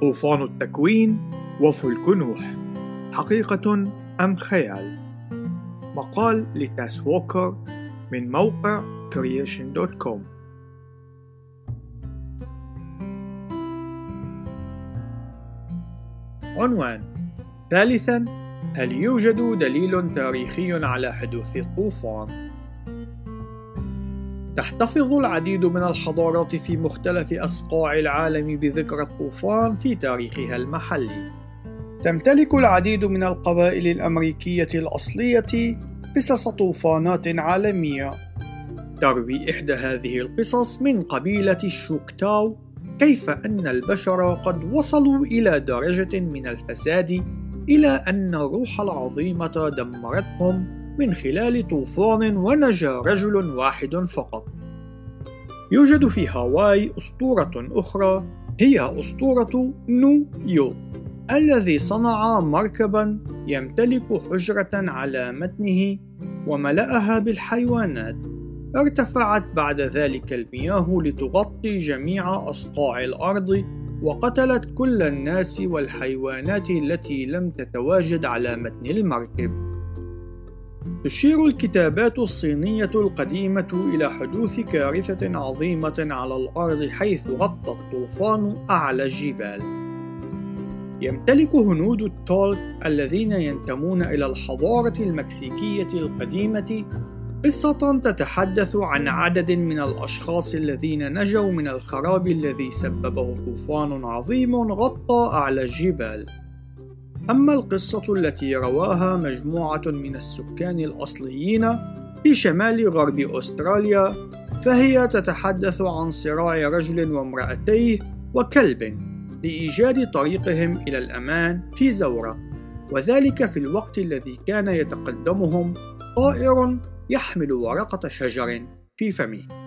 طوفان التكوين وفلك نوح حقيقة أم خيال؟ مقال لتاس ووكر من موقع creation.com عنوان ثالثا هل يوجد دليل تاريخي على حدوث الطوفان؟ تحتفظ العديد من الحضارات في مختلف أصقاع العالم بذكرى الطوفان في تاريخها المحلي. تمتلك العديد من القبائل الأمريكية الأصلية قصص طوفانات عالمية. تروي إحدى هذه القصص من قبيلة الشوكتاو كيف أن البشر قد وصلوا إلى درجة من الفساد إلى أن الروح العظيمة دمرتهم من خلال طوفان ونجا رجل واحد فقط. يوجد في هاواي أسطورة أخرى هي أسطورة نو يو الذي صنع مركبا يمتلك حجرة على متنه وملأها بالحيوانات ارتفعت بعد ذلك المياه لتغطي جميع أصقاع الأرض وقتلت كل الناس والحيوانات التي لم تتواجد على متن المركب تشير الكتابات الصينية القديمة إلى حدوث كارثة عظيمة على الأرض حيث غطى الطوفان أعلى الجبال. يمتلك هنود التولك الذين ينتمون إلى الحضارة المكسيكية القديمة قصة تتحدث عن عدد من الأشخاص الذين نجوا من الخراب الذي سببه طوفان عظيم غطى أعلى الجبال. أما القصة التي رواها مجموعة من السكان الأصليين في شمال غرب أستراليا فهي تتحدث عن صراع رجل وامرأتيه وكلب لإيجاد طريقهم إلى الأمان في زورة. وذلك في الوقت الذي كان يتقدمهم طائر يحمل ورقة شجر في فمه.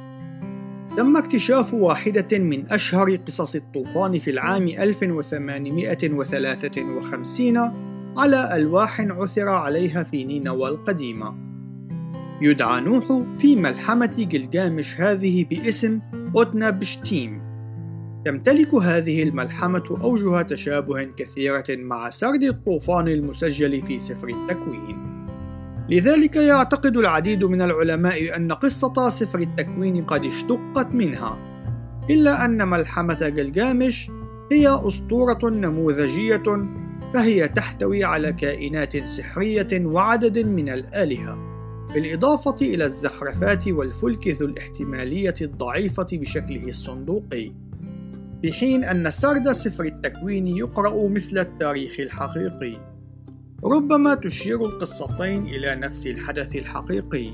تم اكتشاف واحدة من أشهر قصص الطوفان في العام 1853 على ألواح عثر عليها في نينوى القديمة. يدعى نوح في ملحمة جلجامش هذه باسم أوتنا بشتيم. تمتلك هذه الملحمة أوجه تشابه كثيرة مع سرد الطوفان المسجل في سفر التكوين. لذلك يعتقد العديد من العلماء أن قصة سفر التكوين قد اشتقت منها إلا أن ملحمة جلجامش هي أسطورة نموذجية فهي تحتوي على كائنات سحرية وعدد من الآلهة بالإضافة إلى الزخرفات والفلك ذو الاحتمالية الضعيفة بشكله الصندوقي في حين أن سرد سفر التكوين يقرأ مثل التاريخ الحقيقي. ربما تشير القصتين إلى نفس الحدث الحقيقي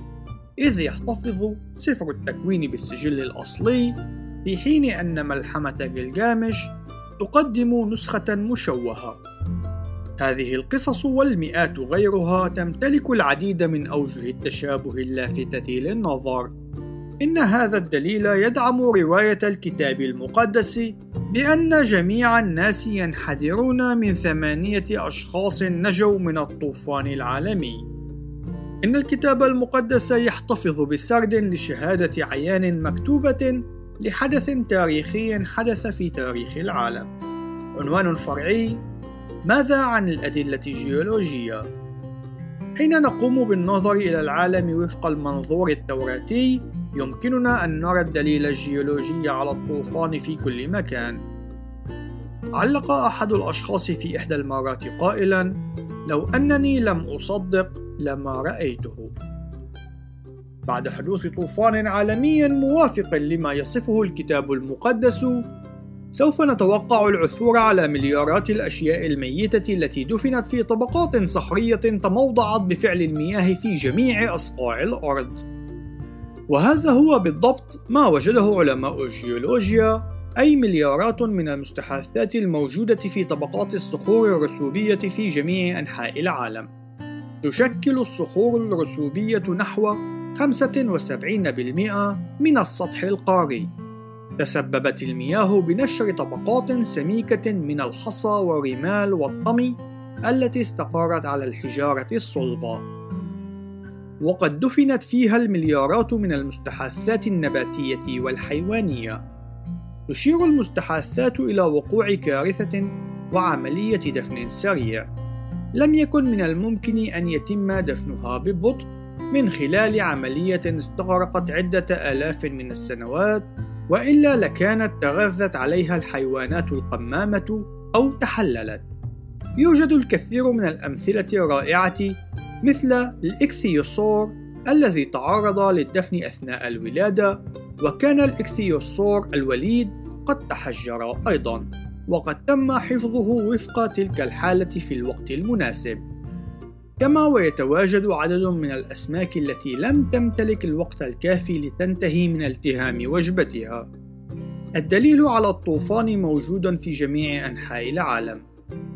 إذ يحتفظ سفر التكوين بالسجل الأصلي في حين أن ملحمة جلجامش تقدم نسخة مشوهة. هذه القصص والمئات غيرها تمتلك العديد من أوجه التشابه اللافتة للنظر. إن هذا الدليل يدعم رواية الكتاب المقدس بأن جميع الناس ينحدرون من ثمانية أشخاص نجوا من الطوفان العالمي. إن الكتاب المقدس يحتفظ بسرد لشهادة عيان مكتوبة لحدث تاريخي حدث في تاريخ العالم. عنوان فرعي: ماذا عن الأدلة الجيولوجية؟ حين نقوم بالنظر إلى العالم وفق المنظور التوراتي يمكننا أن نرى الدليل الجيولوجي على الطوفان في كل مكان. علق أحد الأشخاص في إحدى المرات قائلا: لو أنني لم أصدق لما رأيته. بعد حدوث طوفان عالمي موافق لما يصفه الكتاب المقدس سوف نتوقع العثور على مليارات الأشياء الميتة التي دفنت في طبقات صخرية تموضعت بفعل المياه في جميع أصقاع الأرض. وهذا هو بالضبط ما وجده علماء الجيولوجيا أي مليارات من المستحاثات الموجودة في طبقات الصخور الرسوبية في جميع أنحاء العالم. تشكل الصخور الرسوبية نحو 75% من السطح القاري. تسببت المياه بنشر طبقات سميكة من الحصى والرمال والطمي التي استقرت على الحجارة الصلبة. وقد دفنت فيها المليارات من المستحاثات النباتية والحيوانية. تشير المستحاثات إلى وقوع كارثة وعملية دفن سريع لم يكن من الممكن أن يتم دفنها ببطء من خلال عملية استغرقت عدة آلاف من السنوات وإلا لكانت تغذت عليها الحيوانات القمامة أو تحللت يوجد الكثير من الأمثلة الرائعة مثل الإكثيوسور الذي تعرض للدفن أثناء الولادة وكان الإكثيوسور الوليد قد تحجر أيضا وقد تم حفظه وفق تلك الحالة في الوقت المناسب. كما ويتواجد عدد من الأسماك التي لم تمتلك الوقت الكافي لتنتهي من التهام وجبتها. الدليل على الطوفان موجود في جميع أنحاء العالم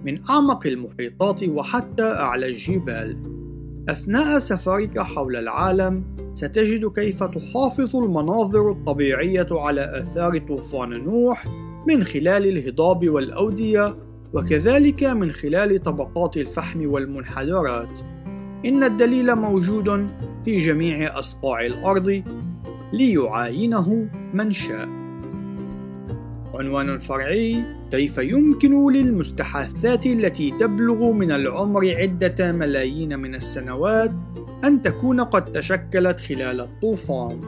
من أعمق المحيطات وحتى أعلى الجبال. أثناء سفرك حول العالم ستجد كيف تحافظ المناظر الطبيعية على آثار طوفان نوح من خلال الهضاب والأودية وكذلك من خلال طبقات الفحم والمنحدرات. إن الدليل موجود في جميع أصقاع الأرض ليعاينه من شاء. عنوان فرعي كيف يمكن للمستحاثات التي تبلغ من العمر عدة ملايين من السنوات أن تكون قد تشكلت خلال الطوفان؟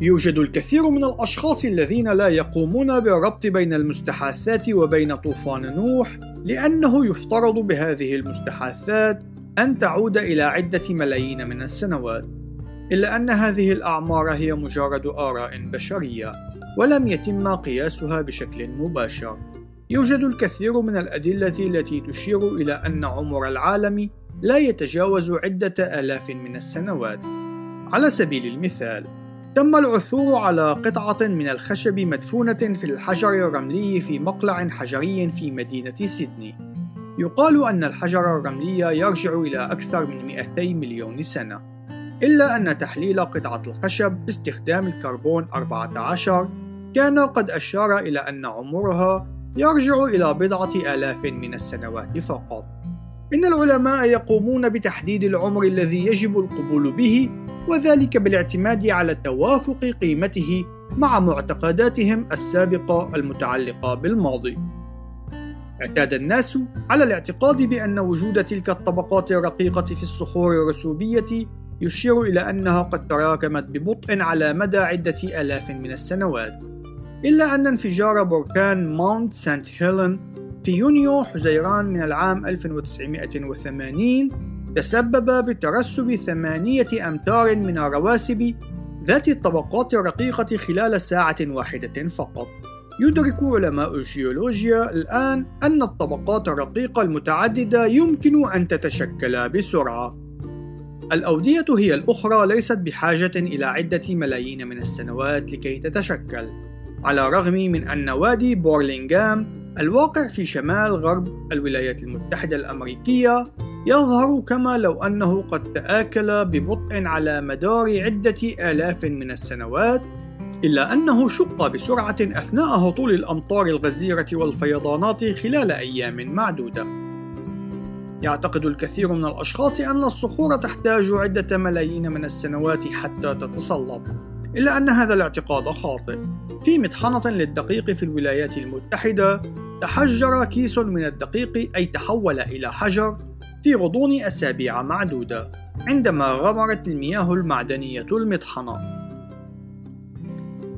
يوجد الكثير من الأشخاص الذين لا يقومون بالربط بين المستحاثات وبين طوفان نوح لأنه يفترض بهذه المستحاثات أن تعود إلى عدة ملايين من السنوات. إلا أن هذه الأعمار هي مجرد آراء بشرية ولم يتم قياسها بشكل مباشر. يوجد الكثير من الأدلة التي تشير إلى أن عمر العالم لا يتجاوز عدة آلاف من السنوات. على سبيل المثال تم العثور على قطعة من الخشب مدفونة في الحجر الرملي في مقلع حجري في مدينة سيدني. يقال أن الحجر الرملي يرجع إلى أكثر من 200 مليون سنة، إلا أن تحليل قطعة الخشب باستخدام الكربون 14 كان قد أشار إلى أن عمرها يرجع إلى بضعة آلاف من السنوات فقط. إن العلماء يقومون بتحديد العمر الذي يجب القبول به وذلك بالاعتماد على توافق قيمته مع معتقداتهم السابقة المتعلقة بالماضي. اعتاد الناس على الاعتقاد بأن وجود تلك الطبقات الرقيقة في الصخور الرسوبية يشير إلى أنها قد تراكمت ببطء على مدى عدة آلاف من السنوات. إلا أن انفجار بركان ماونت سانت هيلين في يونيو حزيران من العام 1980 تسبب بترسب ثمانية أمتار من الرواسب ذات الطبقات الرقيقة خلال ساعة واحدة فقط. يدرك علماء الجيولوجيا الآن أن الطبقات الرقيقة المتعددة يمكن أن تتشكل بسرعة. الأودية هي الأخرى ليست بحاجة إلى عدة ملايين من السنوات لكي تتشكل، على الرغم من أن وادي بورلينغام الواقع في شمال غرب الولايات المتحدة الأمريكية يظهر كما لو أنه قد تآكل ببطء على مدار عدة آلاف من السنوات إلا أنه شق بسرعة أثناء هطول الأمطار الغزيرة والفيضانات خلال أيام معدودة. يعتقد الكثير من الأشخاص أن الصخور تحتاج عدة ملايين من السنوات حتى تتصلب، إلا أن هذا الاعتقاد خاطئ. في مطحنة للدقيق في الولايات المتحدة، تحجر كيس من الدقيق أي تحول إلى حجر في غضون أسابيع معدودة عندما غمرت المياه المعدنية المطحنة.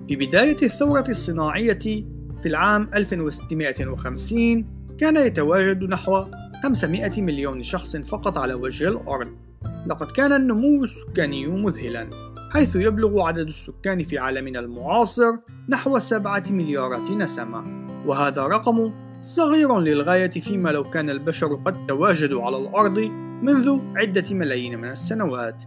في بداية الثورة الصناعية في العام 1650 كان يتواجد نحو 500 مليون شخص فقط على وجه الأرض. لقد كان النمو السكاني مذهلا حيث يبلغ عدد السكان في عالمنا المعاصر نحو سبعة مليارات نسمة وهذا رقم صغير للغاية فيما لو كان البشر قد تواجدوا على الأرض منذ عدة ملايين من السنوات.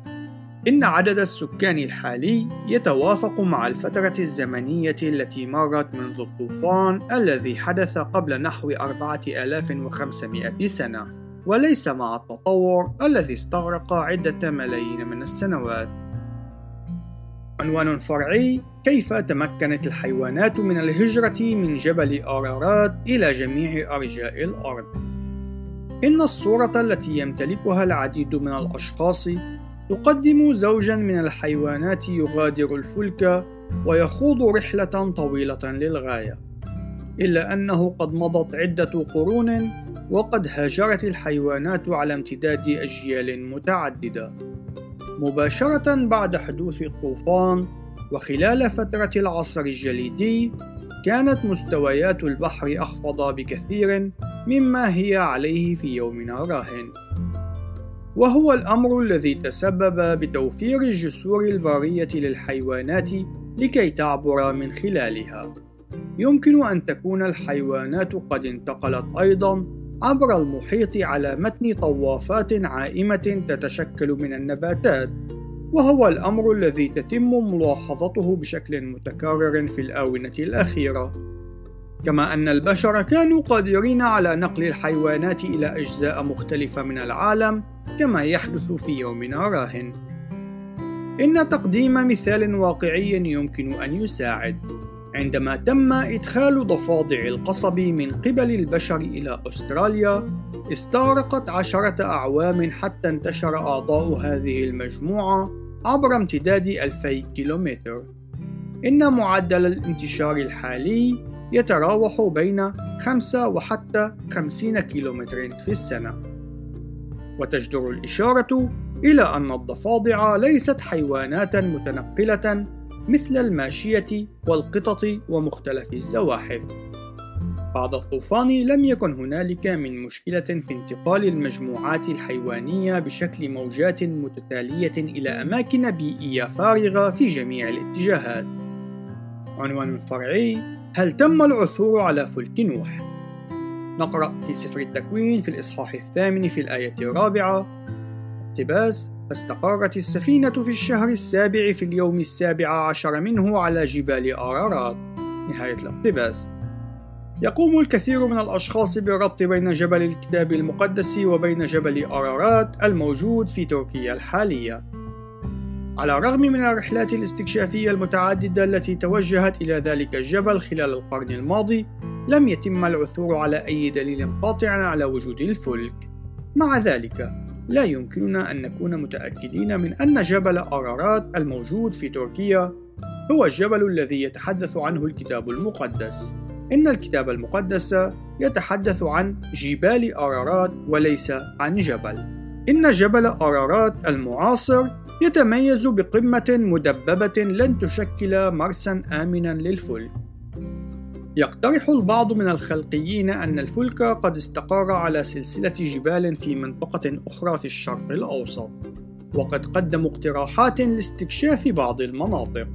إن عدد السكان الحالي يتوافق مع الفترة الزمنية التي مرت منذ الطوفان الذي حدث قبل نحو 4500 سنة، وليس مع التطور الذي استغرق عدة ملايين من السنوات. عنوان فرعي كيف تمكنت الحيوانات من الهجرة من جبل أرارات إلى جميع أرجاء الأرض؟ إن الصورة التي يمتلكها العديد من الأشخاص تقدم زوجا من الحيوانات يغادر الفلك ويخوض رحلة طويلة للغاية إلا أنه قد مضت عدة قرون وقد هاجرت الحيوانات على امتداد أجيال متعددة. مباشرة بعد حدوث الطوفان وخلال فترة العصر الجليدي كانت مستويات البحر أخفض بكثير مما هي عليه في يومنا راهن وهو الأمر الذي تسبب بتوفير الجسور البرية للحيوانات لكي تعبر من خلالها. يمكن أن تكون الحيوانات قد انتقلت أيضا عبر المحيط على متن طوافات عائمة تتشكل من النباتات وهو الأمر الذي تتم ملاحظته بشكل متكرر في الآونة الأخيرة. كما أن البشر كانوا قادرين على نقل الحيوانات إلى أجزاء مختلفة من العالم كما يحدث في يومنا راهن. إن تقديم مثال واقعي يمكن أن يساعد عندما تم إدخال ضفادع القصب من قبل البشر إلى أستراليا استغرقت عشرة أعوام حتى انتشر أعضاء هذه المجموعة عبر امتداد ألفي كيلومتر. إن معدل الانتشار الحالي يتراوح بين 5 وحتى 50 كيلومتر في السنة. وتجدر الإشارة إلى أن الضفادع ليست حيوانات متنقلة مثل الماشية والقطط ومختلف الزواحف. بعد الطوفان لم يكن هنالك من مشكلة في انتقال المجموعات الحيوانية بشكل موجات متتالية إلى أماكن بيئية فارغة في جميع الاتجاهات. عنوان فرعي: هل تم العثور على فلك نوح؟ نقرأ في سفر التكوين في الإصحاح الثامن في الآية الرابعة. اقتباس فاستقرت السفينة في الشهر السابع في اليوم السابع عشر منه على جبال آرارات. نهاية الاقتباس. يقوم الكثير من الأشخاص بالربط بين جبل الكتاب المقدس وبين جبل آرارات الموجود في تركيا الحالية. على الرغم من الرحلات الاستكشافية المتعددة التي توجهت إلى ذلك الجبل خلال القرن الماضي لم يتم العثور على أي دليل قاطع على وجود الفلك مع ذلك لا يمكننا أن نكون متأكدين من أن جبل أرارات الموجود في تركيا هو الجبل الذي يتحدث عنه الكتاب المقدس. إن الكتاب المقدس يتحدث عن جبال أرارات وليس عن جبل. إن جبل أرارات المعاصر يتميز بقمة مدببة لن تشكل مرسا آمنا للفلك. يقترح البعض من الخلقيين أن الفلك قد استقر على سلسلة جبال في منطقة أخرى في الشرق الأوسط، وقد قدموا اقتراحات لاستكشاف بعض المناطق.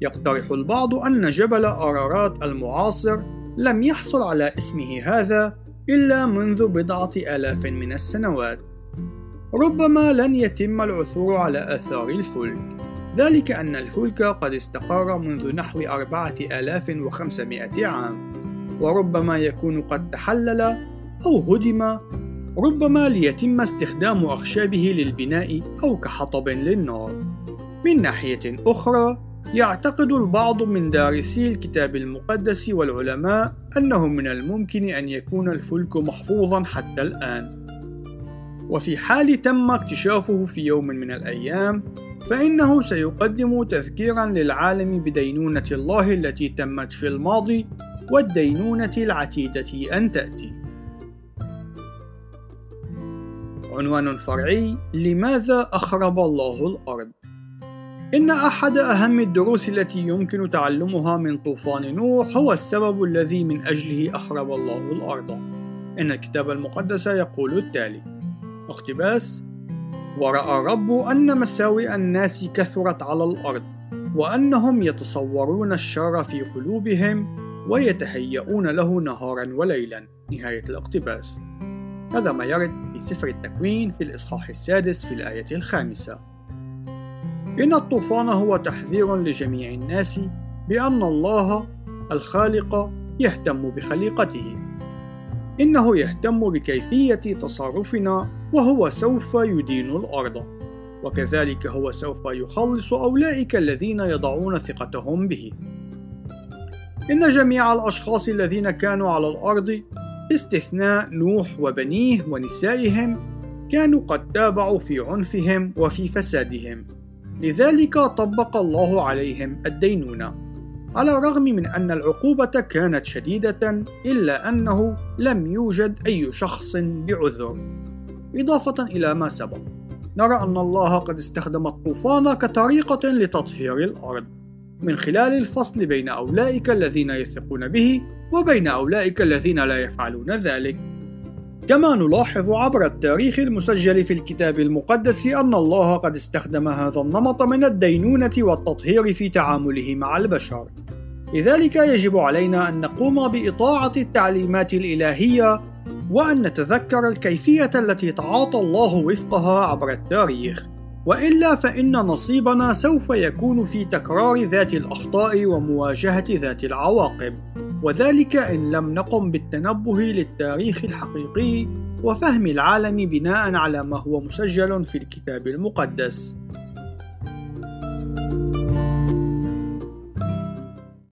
يقترح البعض أن جبل أرارات المعاصر لم يحصل على اسمه هذا إلا منذ بضعة آلاف من السنوات. ربما لن يتم العثور على آثار الفلك، ذلك أن الفلك قد استقر منذ نحو أربعة آلاف وخمسمائة عام وربما يكون قد تحلل أو هدم ربما ليتم استخدام أخشابه للبناء أو كحطب للنار. من ناحية أخرى يعتقد البعض من دارسي الكتاب المقدس والعلماء أنه من الممكن أن يكون الفلك محفوظا حتى الآن. وفي حال تم اكتشافه في يوم من الأيام فإنه سيقدم تذكيرا للعالم بدينونة الله التي تمت في الماضي والدينونة العتيدة أن تأتي. عنوان فرعي لماذا أخرب الله الأرض؟ إن أحد أهم الدروس التي يمكن تعلمها من طوفان نوح هو السبب الذي من أجله أخرب الله الأرض. إن الكتاب المقدس يقول التالي: اقتباس ورأى الرب أن مساوئ الناس كثرت على الأرض وأنهم يتصورون الشر في قلوبهم ويتهيئون له نهارا وليلا. نهاية الاقتباس. هذا ما يرد في سفر التكوين في الإصحاح السادس في الآية الخامسة. إن الطوفان هو تحذير لجميع الناس بأن الله الخالق يهتم بخليقته. إنه يهتم بكيفية تصرفنا وهو سوف يدين الأرض. وكذلك هو سوف يخلص أولئك الذين يضعون ثقتهم به. إن جميع الأشخاص الذين كانوا على الأرض باستثناء نوح وبنيه ونسائهم كانوا قد تابعوا في عنفهم وفي فسادهم. لذلك طبق الله عليهم الدينونة. على الرغم من أن العقوبة كانت شديدة إلا أنه لم يوجد أي شخص بعذر. إضافة إلى ما سبق نرى أن الله قد استخدم الطوفان كطريقة لتطهير الأرض. من خلال الفصل بين أولئك الذين يثقون به وبين أولئك الذين لا يفعلون ذلك. كما نلاحظ عبر التاريخ المسجل في الكتاب المقدس أن الله قد استخدم هذا النمط من الدينونة والتطهير في تعامله مع البشر. لذلك يجب علينا أن نقوم بإطاعة التعليمات الإلهية وأن نتذكر الكيفية التي تعاطى الله وفقها عبر التاريخ. وإلا فإن نصيبنا سوف يكون في تكرار ذات الأخطاء ومواجهة ذات العواقب وذلك إن لم نقم بالتنبه للتاريخ الحقيقي وفهم العالم بناء على ما هو مسجل في الكتاب المقدس.